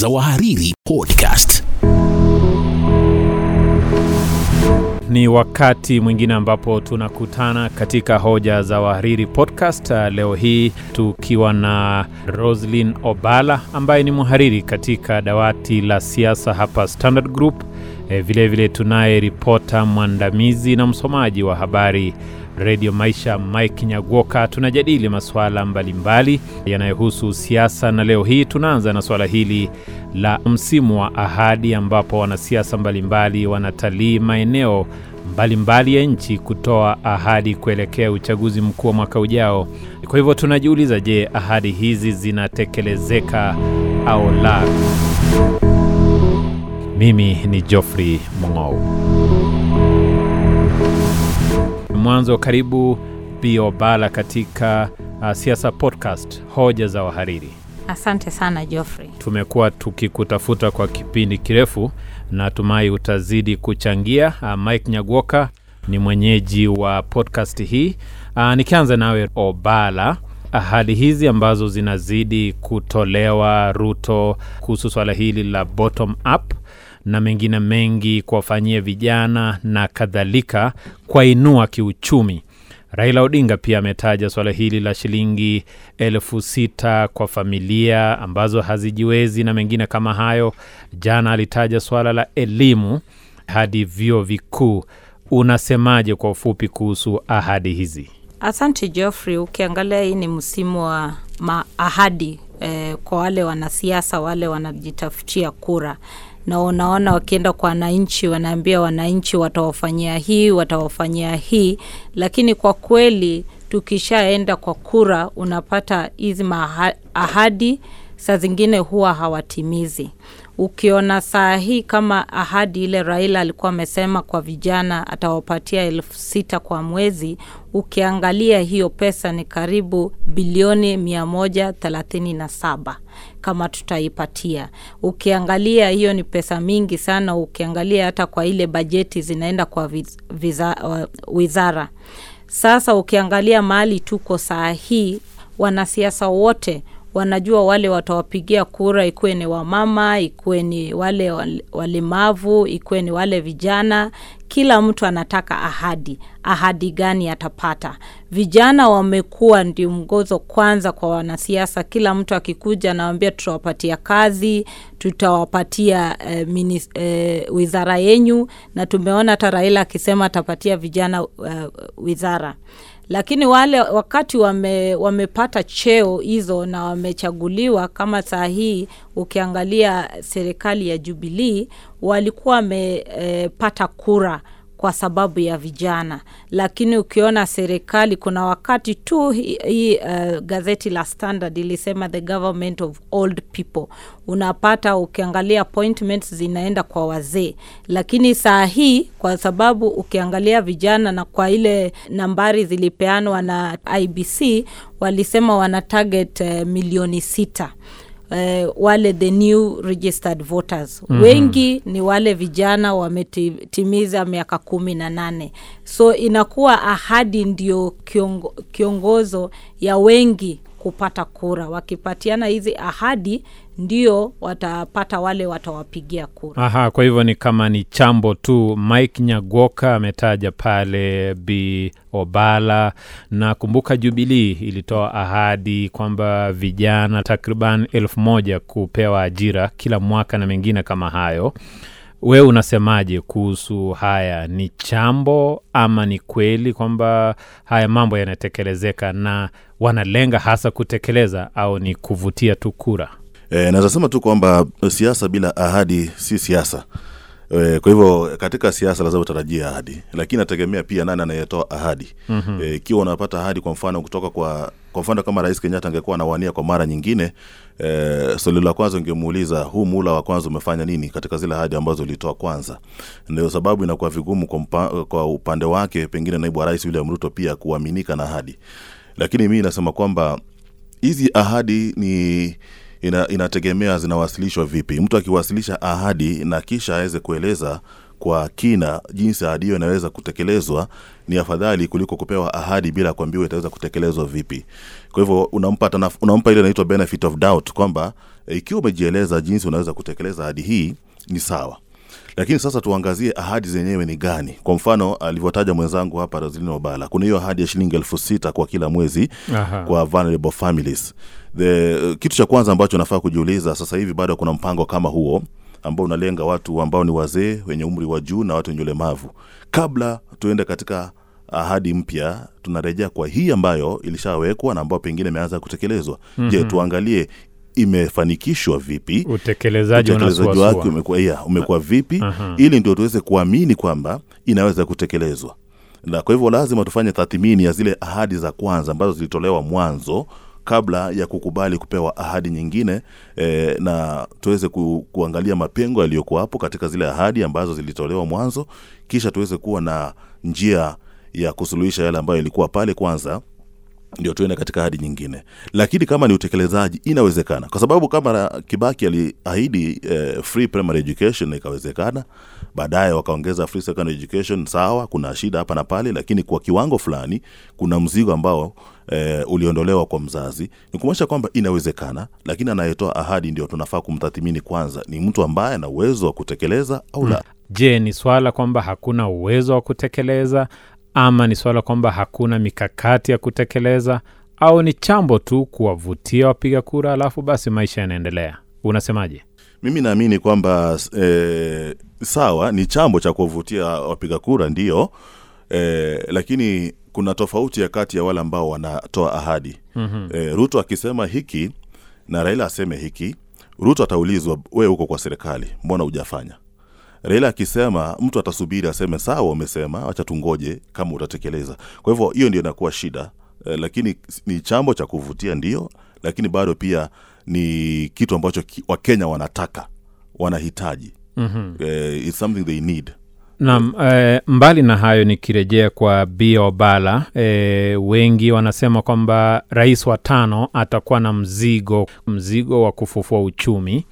Za wahariri podcast. Ni wakati mwingine ambapo tunakutana katika hoja za wahariri podcast. Uh, Leo hii tukiwa na Roslyn Obala ambaye ni mhariri katika dawati la siasa hapa Standard Group. E, vile vile tunaye ripota mwandamizi na msomaji wa habari Radio Maisha Mike Nyagwoka. Tunajadili masuala mbalimbali yanayohusu siasa, na leo hii tunaanza na suala hili la msimu wa ahadi, ambapo wanasiasa mbalimbali wanatalii maeneo mbalimbali ya nchi kutoa ahadi kuelekea uchaguzi mkuu wa mwaka ujao. Kwa hivyo tunajiuliza, je, ahadi hizi zinatekelezeka au la? Mimi ni Geoffrey Mung'ou. Mwanzo, karibu Bi Obala katika uh, Siasa Podcast, hoja za wahariri. Asante sana Geoffrey. Tumekuwa tukikutafuta kwa kipindi kirefu, natumai utazidi kuchangia. Uh, Mike Nyagwoka ni mwenyeji wa podcast hii. Uh, nikianza nawe Obala, ahadi hizi ambazo zinazidi kutolewa Ruto kuhusu swala hili la bottom up na mengine mengi kuwafanyia vijana na kadhalika, kwainua kiuchumi. Raila Odinga pia ametaja swala hili la shilingi elfu sita kwa familia ambazo hazijiwezi na mengine kama hayo. Jana alitaja swala la elimu hadi vyuo vikuu. Unasemaje kwa ufupi kuhusu ahadi hizi? Asante Geoffrey. Ukiangalia hii ni msimu wa maahadi eh, kwa wale wanasiasa wale wanajitafutia kura na unaona wakienda kwa wananchi, wanaambia wananchi watawafanyia hii, watawafanyia hii, lakini kwa kweli tukishaenda kwa kura unapata hizi ahadi saa zingine huwa hawatimizi. Ukiona saa hii kama ahadi ile Raila alikuwa amesema kwa vijana atawapatia elfu sita kwa mwezi, ukiangalia hiyo pesa ni karibu bilioni mia moja thelathini na saba kama tutaipatia. Ukiangalia hiyo ni pesa mingi sana, ukiangalia hata kwa ile bajeti zinaenda kwa uh, wizara. Sasa ukiangalia mahali tuko saa hii, wanasiasa wote wanajua wale watawapigia kura, ikuwe ni wamama, ikuwe ni wale walemavu, ikuwe ni wale vijana. Kila mtu anataka ahadi. Ahadi gani atapata? Vijana wamekuwa ndio mgozo kwanza kwa wanasiasa. Kila mtu akikuja anawambia tutawapatia kazi, tutawapatia eh, minis, eh, wizara yenyu, na tumeona hata Raila akisema atapatia vijana eh, wizara lakini wale wakati wame, wamepata cheo hizo na wamechaguliwa, kama saa hii ukiangalia serikali ya Jubilee walikuwa wamepata e, kura kwa sababu ya vijana, lakini ukiona serikali, kuna wakati tu hii hi, uh, gazeti la Standard ilisema the government of old people. Unapata ukiangalia appointments zinaenda kwa wazee, lakini saa hii kwa sababu ukiangalia vijana na kwa ile nambari zilipeanwa na IBC walisema wana target uh, milioni sita. Uh, wale the new registered voters mm-hmm. Wengi ni wale vijana wametimiza miaka kumi na nane, so inakuwa ahadi ndio kiongo, kiongozo ya wengi kupata kura. Wakipatiana hizi ahadi ndio watapata wale watawapigia kura. Aha, kwa hivyo ni kama ni chambo tu. Mike Nyagwoka ametaja pale Bi Obala na kumbuka, Jubilii ilitoa ahadi kwamba vijana takriban elfu moja kupewa ajira kila mwaka na mengine kama hayo. Wewe unasemaje kuhusu haya? Ni chambo ama ni kweli kwamba haya mambo yanatekelezeka na wanalenga hasa kutekeleza au ni kuvutia tu kura? E, naweza tu kwamba siasa bila ahadi si siasa. E, kwa hivyo katika siasa lazima utarajia ahadi, lakini nategemea pia nani anayetoa ahadi. Ikiwa mm-hmm. unapata ahadi kwa mfano kutoka kwa kwa mfano kama Rais Kenyatta angekuwa anawania kwa mara nyingine E, swali la kwanza ungemuuliza huu muhula wa kwanza umefanya nini katika zile ahadi ambazo ulitoa kwanza. Ndio sababu inakuwa vigumu kwa, kwa upande wake pengine naibu wa rais William Ruto pia kuaminika na ahadi, lakini mi nasema kwamba hizi ahadi ni ina, inategemea zinawasilishwa vipi. Mtu akiwasilisha ahadi na kisha aweze kueleza kwa kina jinsi ahadi hiyo inaweza kutekelezwa ni afadhali kuliko kupewa ahadi bila kuambiwa itaweza kutekelezwa vipi. Kwa hivyo unampa, unampa ile inaitwa benefit of doubt kwamba ikiwa umejieleza jinsi unaweza kutekeleza ahadi hii ni sawa, lakini sasa tuangazie ahadi zenyewe ni gani. Kwa mfano alivyotaja mwenzangu hapa Roselyn Obala, kuna hiyo ahadi ya shilingi elfu sita kwa kila mwezi Aha. kwa vulnerable families. The, kitu cha kwanza ambacho nafaa kujiuliza sasa hivi, bado kuna mpango kama huo ambao unalenga watu ambao ni wazee wenye umri wa juu na watu wenye ulemavu. Kabla tuende katika ahadi mpya, tunarejea kwa hii ambayo ilishawekwa na ambayo pengine imeanza kutekelezwa. Mm-hmm. Je, tuangalie imefanikishwa vipi? Utekelezaji wake umekuwa, yeah, umekuwa vipi? Aha. ili ndio tuweze kuamini kwamba inaweza kutekelezwa. Na kwa hivyo lazima tufanye tathmini ya zile ahadi za kwanza ambazo zilitolewa mwanzo kabla ya kukubali kupewa ahadi nyingine eh, na tuweze ku, kuangalia mapengo yaliyokuwapo katika zile ahadi ambazo zilitolewa mwanzo kisha tuweze kuwa na njia ya kusuluhisha yale ambayo ilikuwa pale kwanza ndio tuende katika ahadi nyingine. Lakini kama ni utekelezaji inawezekana. Kwa sababu kama kibaki aliahidi eh, free primary education ikawezekana. Baadaye wakaongeza free secondary education sawa kuna shida hapa na pale lakini kwa kiwango fulani kuna mzigo ambao eh, uliondolewa kwa mzazi. Ni kumaanisha kwamba inawezekana lakini anayetoa ahadi ndio tunafaa kumtathimini kwanza ni mtu ambaye ana uwezo wa kutekeleza au la. Je ni swala kwamba hakuna uwezo wa kutekeleza ama ni suala kwamba hakuna mikakati ya kutekeleza au ni chambo tu kuwavutia wapiga kura alafu basi maisha yanaendelea. Unasemaje? Mimi naamini kwamba e, sawa ni chambo cha kuwavutia wapiga kura ndio e, lakini kuna tofauti ya kati ya wale ambao wanatoa ahadi. Mm-hmm. e, ruto akisema hiki na raila aseme hiki ruto ataulizwa we huko kwa serikali mbona hujafanya raila akisema mtu atasubiri aseme sawa umesema wacha tungoje kama utatekeleza. Kwa hivyo hiyo ndio inakuwa shida. Eh, lakini ni chambo cha kuvutia ndio lakini bado pia ni kitu ambacho ki, wakenya wanataka wanahitaji. Mm-hmm. eh, it's something they need. Naam, e, mbali na hayo nikirejea kwa Bi Obala, e, wengi wanasema kwamba rais wa tano atakuwa na mzigo mzigo wa kufufua uchumi,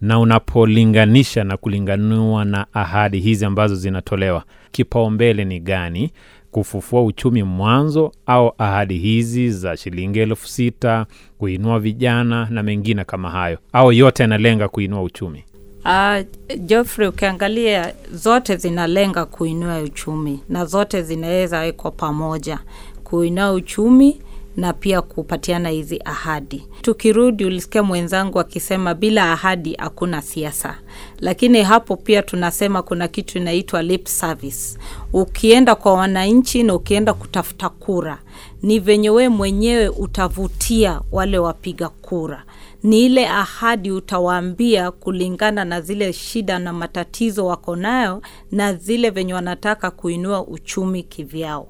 na unapolinganisha na kulinganua na ahadi hizi ambazo zinatolewa, kipaumbele ni gani? Kufufua uchumi mwanzo au ahadi hizi za shilingi elfu sita kuinua vijana na mengine kama hayo, au yote yanalenga kuinua uchumi? Uh, Geoffrey, ukiangalia zote zinalenga kuinua uchumi na zote zinaweza wekwa pamoja, kuinua uchumi na pia kupatiana hizi ahadi. Tukirudi, ulisikia mwenzangu akisema bila ahadi hakuna siasa, lakini hapo pia tunasema kuna kitu inaitwa lip service. Ukienda kwa wananchi na ukienda kutafuta kura, ni venye we mwenyewe utavutia wale wapiga kura ni ile ahadi utawaambia kulingana na zile shida na matatizo wako nayo na zile venye wanataka kuinua uchumi kivyao.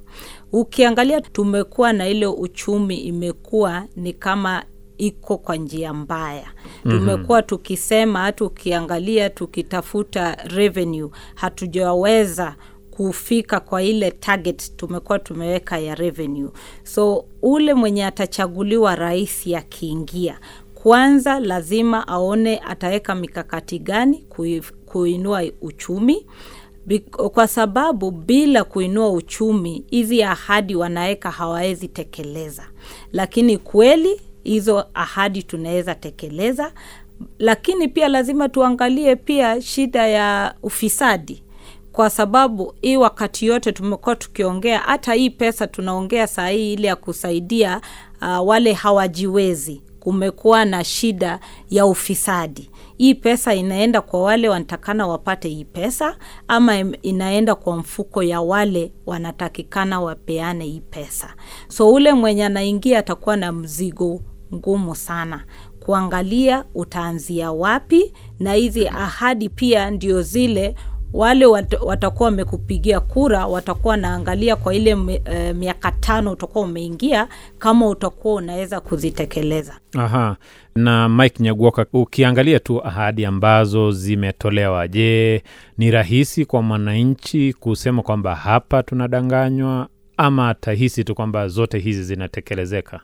Ukiangalia tumekuwa na ile uchumi imekuwa ni kama iko kwa njia mbaya. Tumekuwa tukisema, hata ukiangalia tukitafuta revenue hatujaweza kufika kwa ile target tumekuwa tumeweka ya revenue. So ule mwenye atachaguliwa rais akiingia kwanza lazima aone ataweka mikakati gani kuinua uchumi. Kwa sababu bila kuinua uchumi hizi ahadi wanaweka hawawezi tekeleza, lakini kweli hizo ahadi tunaweza tekeleza, lakini pia lazima tuangalie pia shida ya ufisadi. Kwa sababu hii wakati yote tumekuwa tukiongea, hata hii pesa tunaongea saa hii ile ya kusaidia uh, wale hawajiwezi kumekuwa na shida ya ufisadi. Hii pesa inaenda kwa wale wanatakana wapate hii pesa, ama inaenda kwa mfuko ya wale wanatakikana wapeane hii pesa. So ule mwenye anaingia atakuwa na mzigo ngumu sana kuangalia utaanzia wapi, na hizi ahadi pia ndio zile wale wat, watakuwa wamekupigia kura watakuwa wanaangalia kwa ile uh, miaka tano utakuwa umeingia kama utakuwa unaweza kuzitekeleza Aha. Na Mike Nyaguoka, ukiangalia tu ahadi ambazo zimetolewa, je, ni rahisi kwa mwananchi kusema kwamba hapa tunadanganywa ama atahisi tu kwamba zote hizi zinatekelezeka?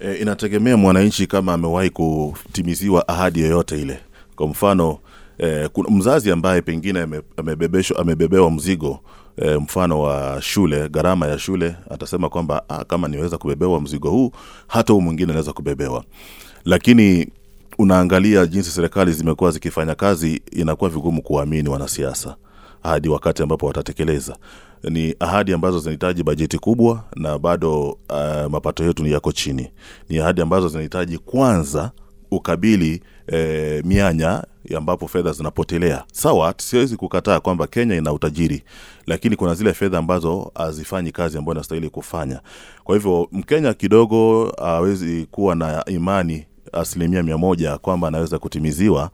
E, inategemea mwananchi kama amewahi kutimiziwa ahadi yoyote ile. Kwa mfano e, kuna mzazi ambaye pengine amebebeshwa amebebewa mzigo e, mfano wa shule, gharama ya shule, atasema kwamba ah, kama niweza kubebewa mzigo huu, hata huu mwingine anaweza kubebewa. Lakini unaangalia jinsi serikali zimekuwa zikifanya kazi, inakuwa vigumu kuwaamini wanasiasa hadi wakati ambapo watatekeleza. Ni ahadi ambazo zinahitaji bajeti kubwa na bado uh, mapato yetu ni yako chini. Ni ahadi ambazo zinahitaji kwanza ukabili eh, mianya ambapo fedha zinapotelea. Sawa, siwezi kukataa kwamba Kenya ina utajiri, lakini kuna zile fedha ambazo hazifanyi kazi ambayo inastahili kufanya. Kwa hivyo Mkenya kidogo hawezi kuwa na imani asilimia mia moja kwamba anaweza kutimiziwa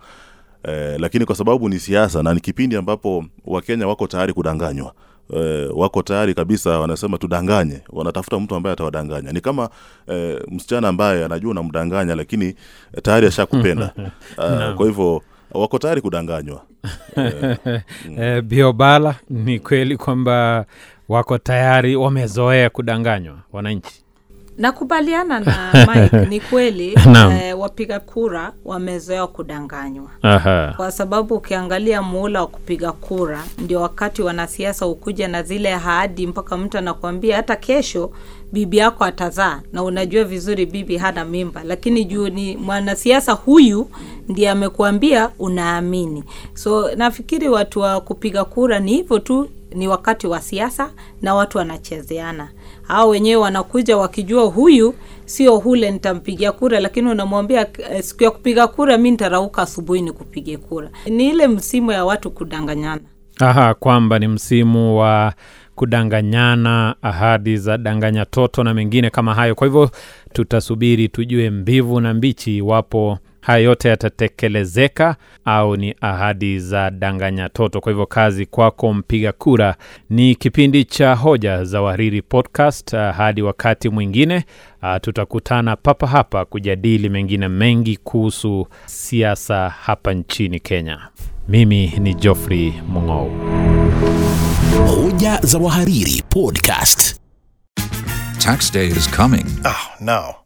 eh, lakini kwa sababu ni siasa na ni kipindi ambapo Wakenya wako tayari kudanganywa eh, wako tayari kabisa, wanasema tudanganye, wanatafuta mtu ambaye atawadanganya. Ni kama e, msichana ambaye anajua unamdanganya, lakini eh, tayari ashakupenda uh, kwa hivyo wako tayari kudanganywa. Eh, Biobala, ni kweli kwamba wako tayari, wamezoea kudanganywa wananchi. Nakubaliana na Mike, ni kweli eh, wapiga kura wamezoea kudanganywa. Aha. kwa sababu ukiangalia muhula wa kupiga kura ndio wakati wanasiasa hukuja na zile ahadi mpaka mtu anakuambia hata kesho bibi yako atazaa. Na unajua vizuri bibi hana mimba. Lakini juu ni mwanasiasa huyu ndiye amekuambia unaamini. So nafikiri watu wa kupiga kura ni hivyo tu ni wakati wa siasa na watu wanachezeana. Hao wenyewe wanakuja wakijua huyu sio hule nitampigia kura lakini unamwambia eh, siku ya kupiga kura mi nitarauka asubuhi ni kupige kura. Ni ile msimu ya watu kudanganyana. Aha, kwamba ni msimu wa kudanganyana, ahadi za danganya toto na mengine kama hayo. Kwa hivyo tutasubiri tujue mbivu na mbichi iwapo haya yote yatatekelezeka au ni ahadi za danganya toto. Kwa hivyo kazi kwako mpiga kura. Ni kipindi cha Hoja za Wahariri Podcast. Ah, Hadi wakati mwingine ah, tutakutana papa hapa kujadili mengine mengi kuhusu siasa hapa nchini Kenya. Mimi ni Geoffrey Mung'ou. Hoja za Wahariri Podcast. Tax day is coming. Oh, no.